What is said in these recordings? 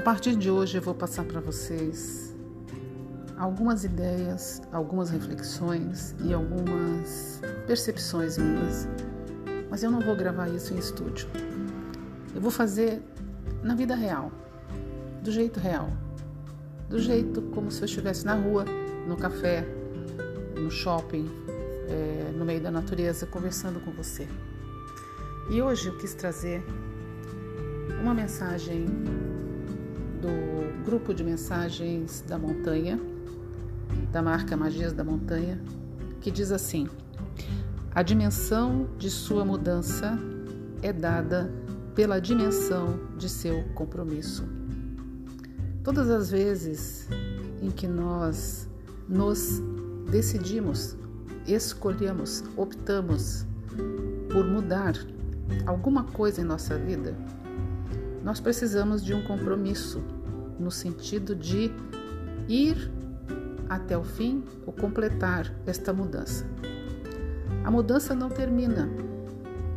partir de hoje eu vou passar para vocês algumas ideias, algumas reflexões e algumas percepções minhas, mas eu não vou gravar isso em estúdio. Eu vou fazer na vida real, do jeito real, do jeito como se eu estivesse na rua, no café, no shopping, é, no meio da natureza, conversando com você. E hoje eu quis trazer uma mensagem do grupo de mensagens da montanha, da marca Magias da Montanha, que diz assim: A dimensão de sua mudança é dada pela dimensão de seu compromisso. Todas as vezes em que nós nos decidimos, escolhemos, optamos por mudar alguma coisa em nossa vida, nós precisamos de um compromisso no sentido de ir até o fim ou completar esta mudança. A mudança não termina,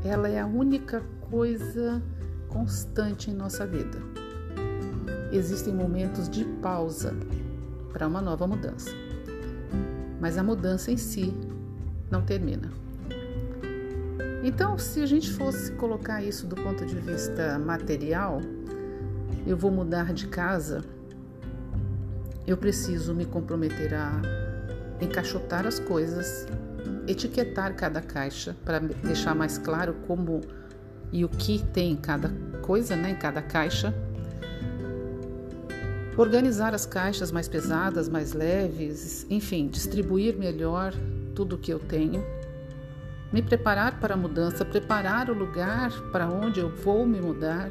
ela é a única coisa constante em nossa vida. Existem momentos de pausa para uma nova mudança, mas a mudança em si não termina. Então, se a gente fosse colocar isso do ponto de vista material, eu vou mudar de casa, eu preciso me comprometer a encaixotar as coisas, etiquetar cada caixa para deixar mais claro como e o que tem em cada coisa, né, em cada caixa. Organizar as caixas mais pesadas, mais leves, enfim, distribuir melhor tudo o que eu tenho me preparar para a mudança, preparar o lugar para onde eu vou me mudar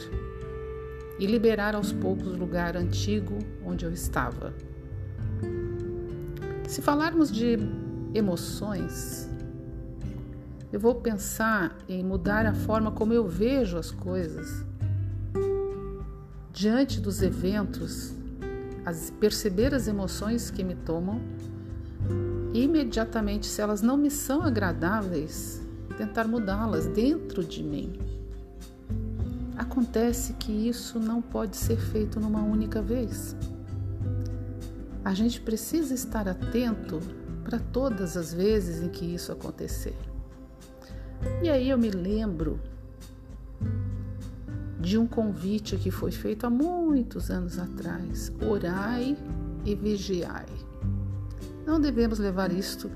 e liberar aos poucos o lugar antigo onde eu estava. Se falarmos de emoções, eu vou pensar em mudar a forma como eu vejo as coisas diante dos eventos, as, perceber as emoções que me tomam imediatamente, se elas não me são agradáveis, tentar mudá-las dentro de mim. Acontece que isso não pode ser feito numa única vez. A gente precisa estar atento para todas as vezes em que isso acontecer. E aí eu me lembro de um convite que foi feito há muitos anos atrás: orai e vigiai. Não devemos levar isto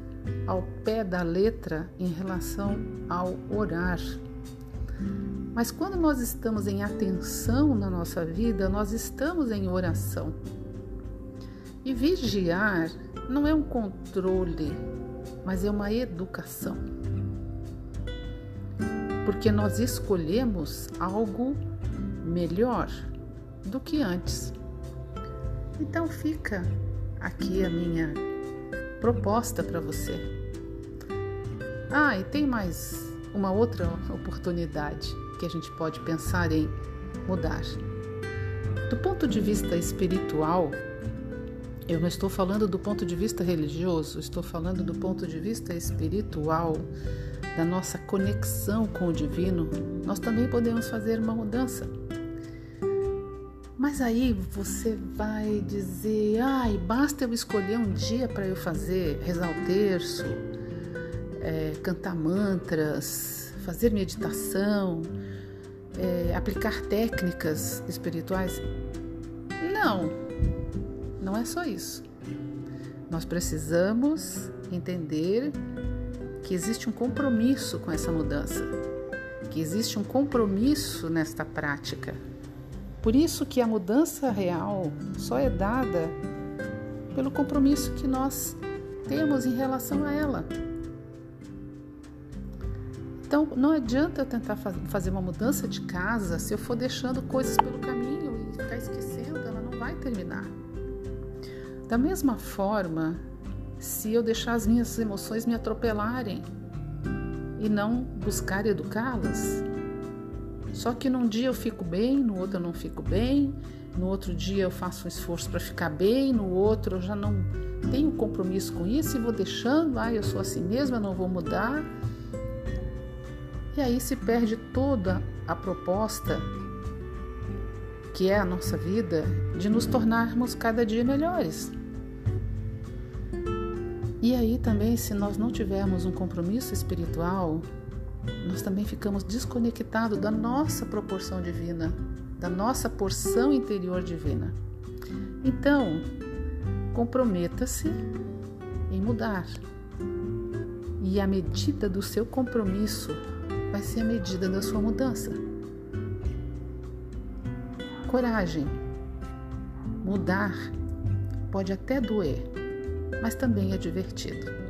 ao pé da letra em relação ao orar. Mas quando nós estamos em atenção na nossa vida, nós estamos em oração. E vigiar não é um controle, mas é uma educação. Porque nós escolhemos algo melhor do que antes. Então fica aqui a minha proposta para você. Ah, e tem mais uma outra oportunidade que a gente pode pensar em mudar. Do ponto de vista espiritual, eu não estou falando do ponto de vista religioso, estou falando do ponto de vista espiritual, da nossa conexão com o divino, nós também podemos fazer uma mudança. Mas aí você vai dizer, ai, basta eu escolher um dia para eu fazer, rezar o terço, é, cantar mantras, fazer meditação, é, aplicar técnicas espirituais. Não, não é só isso. Nós precisamos entender que existe um compromisso com essa mudança, que existe um compromisso nesta prática por isso que a mudança real só é dada pelo compromisso que nós temos em relação a ela. Então, não adianta eu tentar fazer uma mudança de casa se eu for deixando coisas pelo caminho e ficar esquecendo, ela não vai terminar. Da mesma forma, se eu deixar as minhas emoções me atropelarem e não buscar educá-las, só que num dia eu fico bem, no outro eu não fico bem, no outro dia eu faço um esforço para ficar bem, no outro eu já não tenho compromisso com isso e vou deixando, ah, eu sou assim mesmo, eu não vou mudar. E aí se perde toda a proposta que é a nossa vida, de nos tornarmos cada dia melhores. E aí também, se nós não tivermos um compromisso espiritual, nós também ficamos desconectados da nossa proporção divina, da nossa porção interior divina. Então, comprometa-se em mudar. E a medida do seu compromisso vai ser a medida da sua mudança. Coragem. Mudar pode até doer, mas também é divertido.